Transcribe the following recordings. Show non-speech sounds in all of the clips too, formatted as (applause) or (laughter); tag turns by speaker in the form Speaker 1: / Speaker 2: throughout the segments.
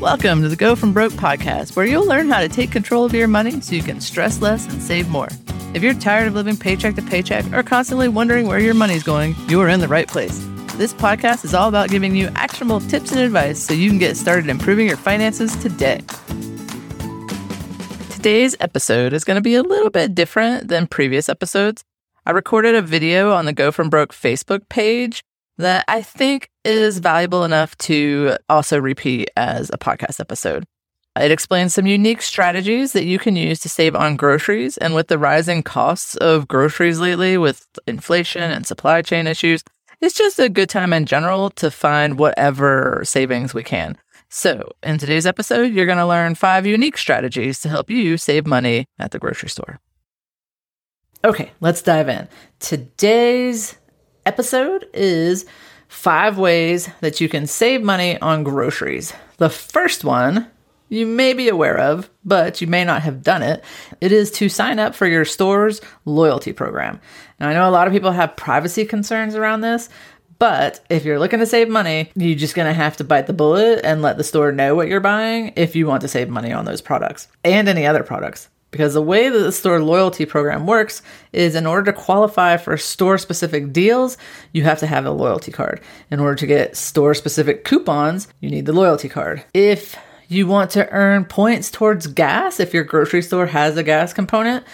Speaker 1: Welcome to the Go From Broke podcast, where you'll learn how to take control of your money so you can stress less and save more. If you're tired of living paycheck to paycheck or constantly wondering where your money's going, you are in the right place. This podcast is all about giving you actionable tips and advice so you can get started improving your finances today. Today's episode is going to be a little bit different than previous episodes. I recorded a video on the Go From Broke Facebook page that I think is valuable enough to also repeat as a podcast episode. It explains some unique strategies that you can use to save on groceries. And with the rising costs of groceries lately, with inflation and supply chain issues, it's just a good time in general to find whatever savings we can. So, in today's episode, you're going to learn five unique strategies to help you save money at the grocery store. Okay, let's dive in. Today's episode is five ways that you can save money on groceries. The first one you may be aware of, but you may not have done it. It is to sign up for your store's loyalty program. Now, I know a lot of people have privacy concerns around this, but if you're looking to save money, you're just going to have to bite the bullet and let the store know what you're buying if you want to save money on those products and any other products. Because the way that the store loyalty program works is in order to qualify for store specific deals, you have to have a loyalty card. In order to get store specific coupons, you need the loyalty card. If you want to earn points towards gas, if your grocery store has a gas component,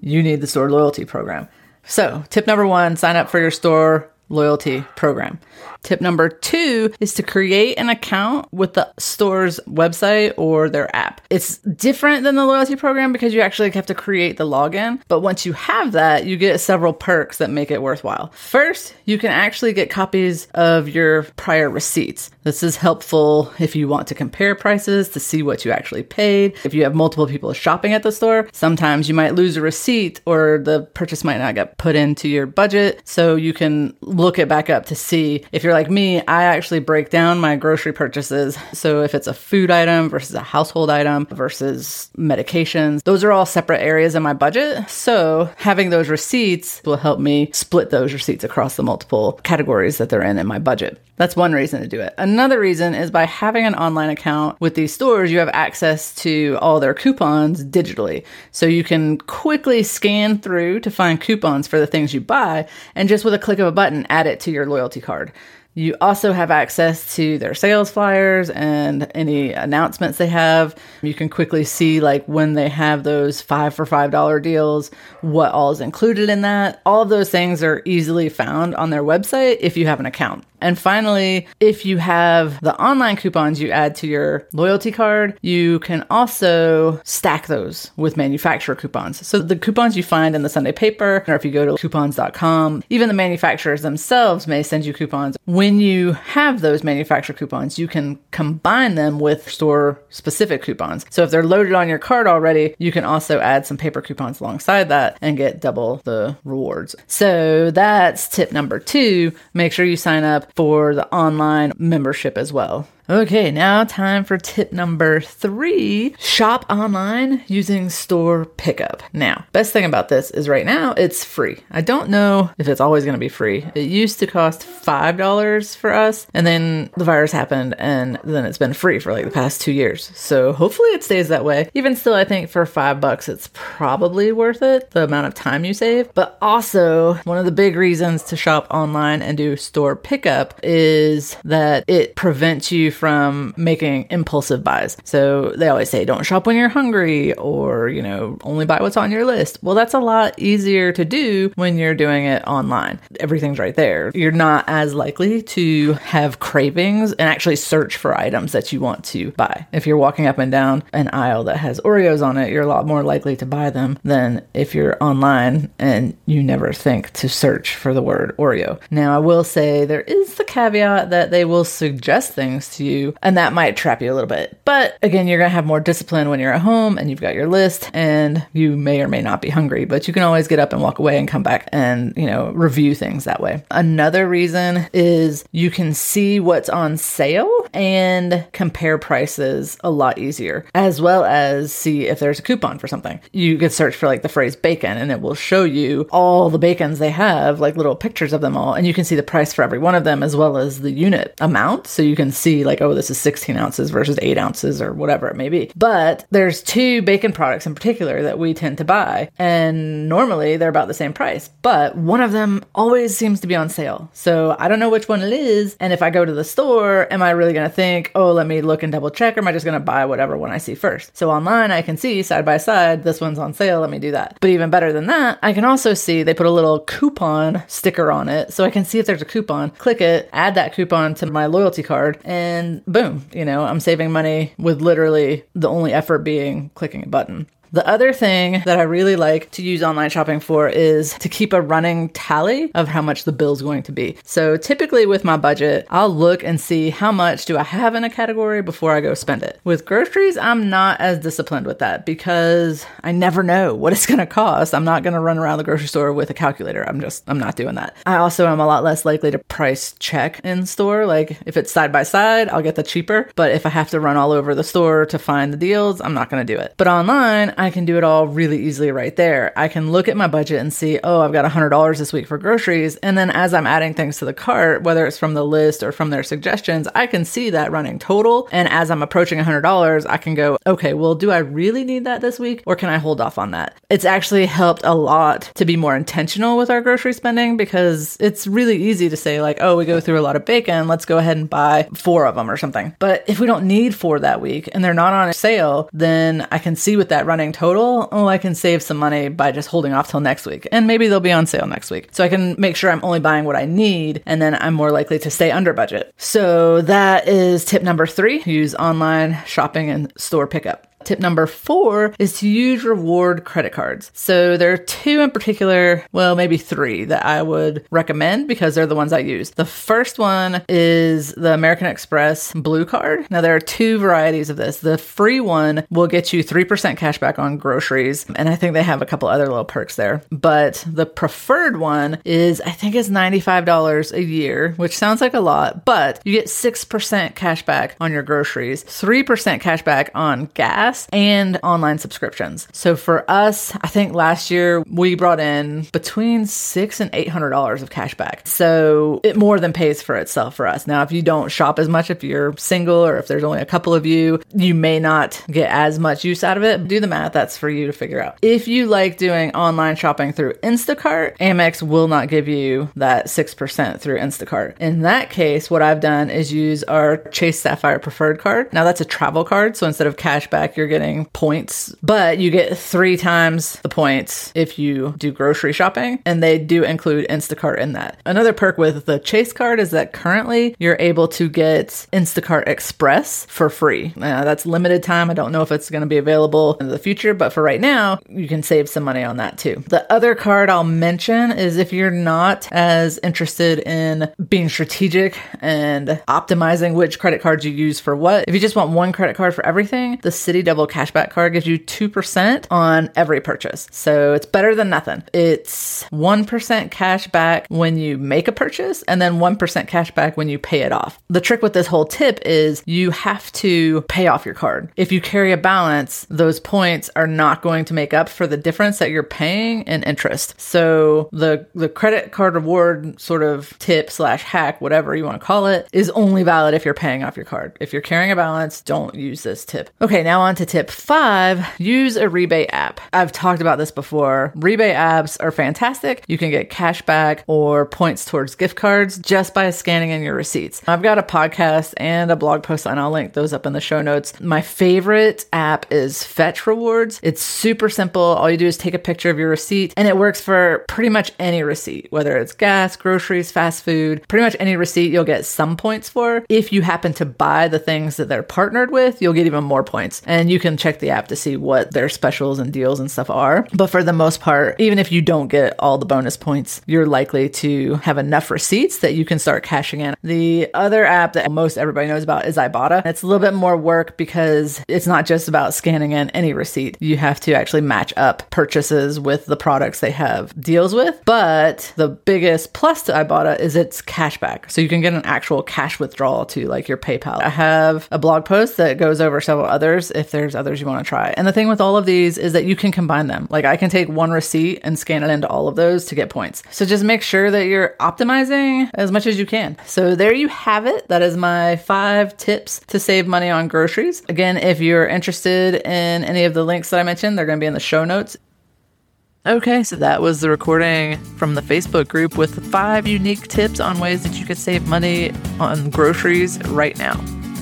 Speaker 1: you need the store loyalty program. So, tip number one sign up for your store loyalty program. Tip number two is to create an account with the store's website or their app. It's different than the loyalty program because you actually have to create the login. But once you have that, you get several perks that make it worthwhile. First, you can actually get copies of your prior receipts. This is helpful if you want to compare prices to see what you actually paid. If you have multiple people shopping at the store, sometimes you might lose a receipt or the purchase might not get put into your budget. So you can look it back up to see if you're like me, I actually break down my grocery purchases. So if it's a food item versus a household item versus medications, those are all separate areas in my budget. So having those receipts will help me split those receipts across the multiple categories that they're in in my budget. That's one reason to do it. Another reason is by having an online account with these stores, you have access to all their coupons digitally. So you can quickly scan through to find coupons for the things you buy and just with a click of a button add it to your loyalty card. You also have access to their sales flyers and any announcements they have. You can quickly see like when they have those five for five dollar deals, what all is included in that. All of those things are easily found on their website if you have an account. And finally, if you have the online coupons you add to your loyalty card, you can also stack those with manufacturer coupons. So the coupons you find in the Sunday paper, or if you go to coupons.com, even the manufacturers themselves may send you coupons. When you have those manufacturer coupons, you can combine them with store specific coupons. So if they're loaded on your card already, you can also add some paper coupons alongside that and get double the rewards. So that's tip number two. Make sure you sign up for the online membership as well. Okay, now time for tip number three shop online using store pickup. Now, best thing about this is right now it's free. I don't know if it's always going to be free. It used to cost $5 for us, and then the virus happened, and then it's been free for like the past two years. So hopefully it stays that way. Even still, I think for five bucks, it's probably worth it, the amount of time you save. But also, one of the big reasons to shop online and do store pickup is that it prevents you from making impulsive buys. So they always say don't shop when you're hungry or, you know, only buy what's on your list. Well, that's a lot easier to do when you're doing it online. Everything's right there. You're not as likely to have cravings and actually search for items that you want to buy. If you're walking up and down an aisle that has Oreos on it, you're a lot more likely to buy them than if you're online and you never think to search for the word Oreo. Now, I will say there is the caveat that they will suggest things to you, and that might trap you a little bit. But again, you're going to have more discipline when you're at home and you've got your list, and you may or may not be hungry, but you can always get up and walk away and come back and, you know, review things that way. Another reason is you can see what's on sale and compare prices a lot easier, as well as see if there's a coupon for something. You could search for like the phrase bacon, and it will show you all the bacons they have, like little pictures of them all, and you can see the price for every one of them as well as the unit amount. So you can see like like, oh, this is 16 ounces versus eight ounces or whatever it may be. But there's two bacon products in particular that we tend to buy. And normally they're about the same price, but one of them always seems to be on sale. So I don't know which one it is. And if I go to the store, am I really going to think, oh, let me look and double check? Or am I just going to buy whatever one I see first? So online, I can see side by side, this one's on sale. Let me do that. But even better than that, I can also see they put a little coupon sticker on it. So I can see if there's a coupon, click it, add that coupon to my loyalty card, and boom, you know, I'm saving money with literally the only effort being clicking a button. The other thing that I really like to use online shopping for is to keep a running tally of how much the bill's going to be. So typically with my budget, I'll look and see how much do I have in a category before I go spend it. With groceries, I'm not as disciplined with that because I never know what it's (laughs) going to cost. I'm not going to run around the grocery store with a calculator. I'm just I'm not doing that. I also am a lot less likely to price check in store. Like if it's side by side, I'll get the cheaper, but if I have to run all over the store to find the deals, I'm not going to do it. But online, I I can do it all really easily right there. I can look at my budget and see, oh, I've got $100 this week for groceries. And then as I'm adding things to the cart, whether it's from the list or from their suggestions, I can see that running total. And as I'm approaching $100, I can go, okay, well, do I really need that this week or can I hold off on that? It's actually helped a lot to be more intentional with our grocery spending because it's really easy to say, like, oh, we go through a lot of bacon. Let's go ahead and buy four of them or something. But if we don't need four that week and they're not on sale, then I can see with that running total, oh, I can save some money by just holding off till next week. And maybe they'll be on sale next week. So I can make sure I'm only buying what I need and then I'm more likely to stay under budget. So that is tip number three use online shopping and store pickup. Tip number four is to use reward credit cards. So there are two in particular, well, maybe three that I would recommend because they're the ones I use. The first one is the American Express Blue Card. Now, there are two varieties of this. The free one will get you 3% cash back on groceries, and I think they have a couple other little perks there. But the preferred one is, I think it's $95 a year, which sounds like a lot, but you get 6% cash back on your groceries, 3% cash back on gas and online subscriptions. So for us, I think last year we brought in between six and eight hundred dollars of cash back. So it more than pays for itself for us. Now, if you don't shop as much, if you're single or if there's only a couple of you, you may not get as much use out of it. Do the math. That's for you to figure out. If you like doing online shopping through Instacart, Amex will not give you that 6% through Instacart. In that case, what I've done is use our Chase Sapphire preferred card. Now that's a travel card. So instead of cash back, you're you're getting points, but you get three times the points if you do grocery shopping, and they do include Instacart in that. Another perk with the Chase card is that currently you're able to get Instacart Express for free. Now, that's limited time. I don't know if it's going to be available in the future, but for right now, you can save some money on that too. The other card I'll mention is if you're not as interested in being strategic and optimizing which credit cards you use for what, if you just want one credit card for everything, the Citi cashback card gives you 2% on every purchase. So it's better than nothing. It's 1% cash back when you make a purchase and then 1% cash back when you pay it off. The trick with this whole tip is you have to pay off your card. If you carry a balance, those points are not going to make up for the difference that you're paying in interest. So the the credit card reward sort of tip slash hack, whatever you want to call it, is only valid if you're paying off your card. If you're carrying a balance, don't use this tip. Okay, now on to tip five use a rebate app. I've talked about this before. Rebate apps are fantastic. You can get cash back or points towards gift cards just by scanning in your receipts. I've got a podcast and a blog post, and I'll link those up in the show notes. My favorite app is Fetch Rewards. It's super simple. All you do is take a picture of your receipt, and it works for pretty much any receipt, whether it's gas, groceries, fast food, pretty much any receipt you'll get some points for. If you happen to buy the things that they're partnered with, you'll get even more points. And you you can check the app to see what their specials and deals and stuff are. But for the most part, even if you don't get all the bonus points, you're likely to have enough receipts that you can start cashing in. The other app that most everybody knows about is Ibotta. It's a little bit more work because it's not just about scanning in any receipt. You have to actually match up purchases with the products they have deals with. But the biggest plus to Ibotta is its cashback. So you can get an actual cash withdrawal to like your PayPal. I have a blog post that goes over several others if there's others you want to try. And the thing with all of these is that you can combine them. Like I can take one receipt and scan it into all of those to get points. So just make sure that you're optimizing as much as you can. So there you have it. That is my five tips to save money on groceries. Again, if you're interested in any of the links that I mentioned, they're going to be in the show notes. Okay, so that was the recording from the Facebook group with five unique tips on ways that you could save money on groceries right now.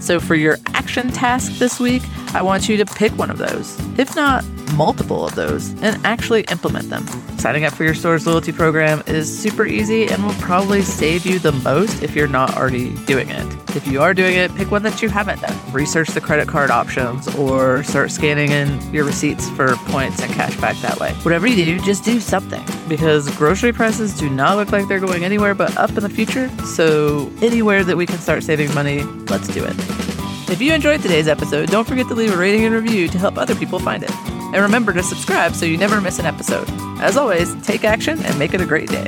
Speaker 1: So, for your action task this week, I want you to pick one of those, if not multiple of those, and actually implement them. Signing up for your store's loyalty program is super easy and will probably save you the most if you're not already doing it. If you are doing it, pick one that you haven't done. Research the credit card options or start scanning in your receipts for points and cash back that way. Whatever you do, just do something because grocery prices do not look like they're going anywhere but up in the future. So, anywhere that we can start saving money, let's do it. If you enjoyed today's episode, don't forget to leave a rating and review to help other people find it. And remember to subscribe so you never miss an episode. As always, take action and make it a great day.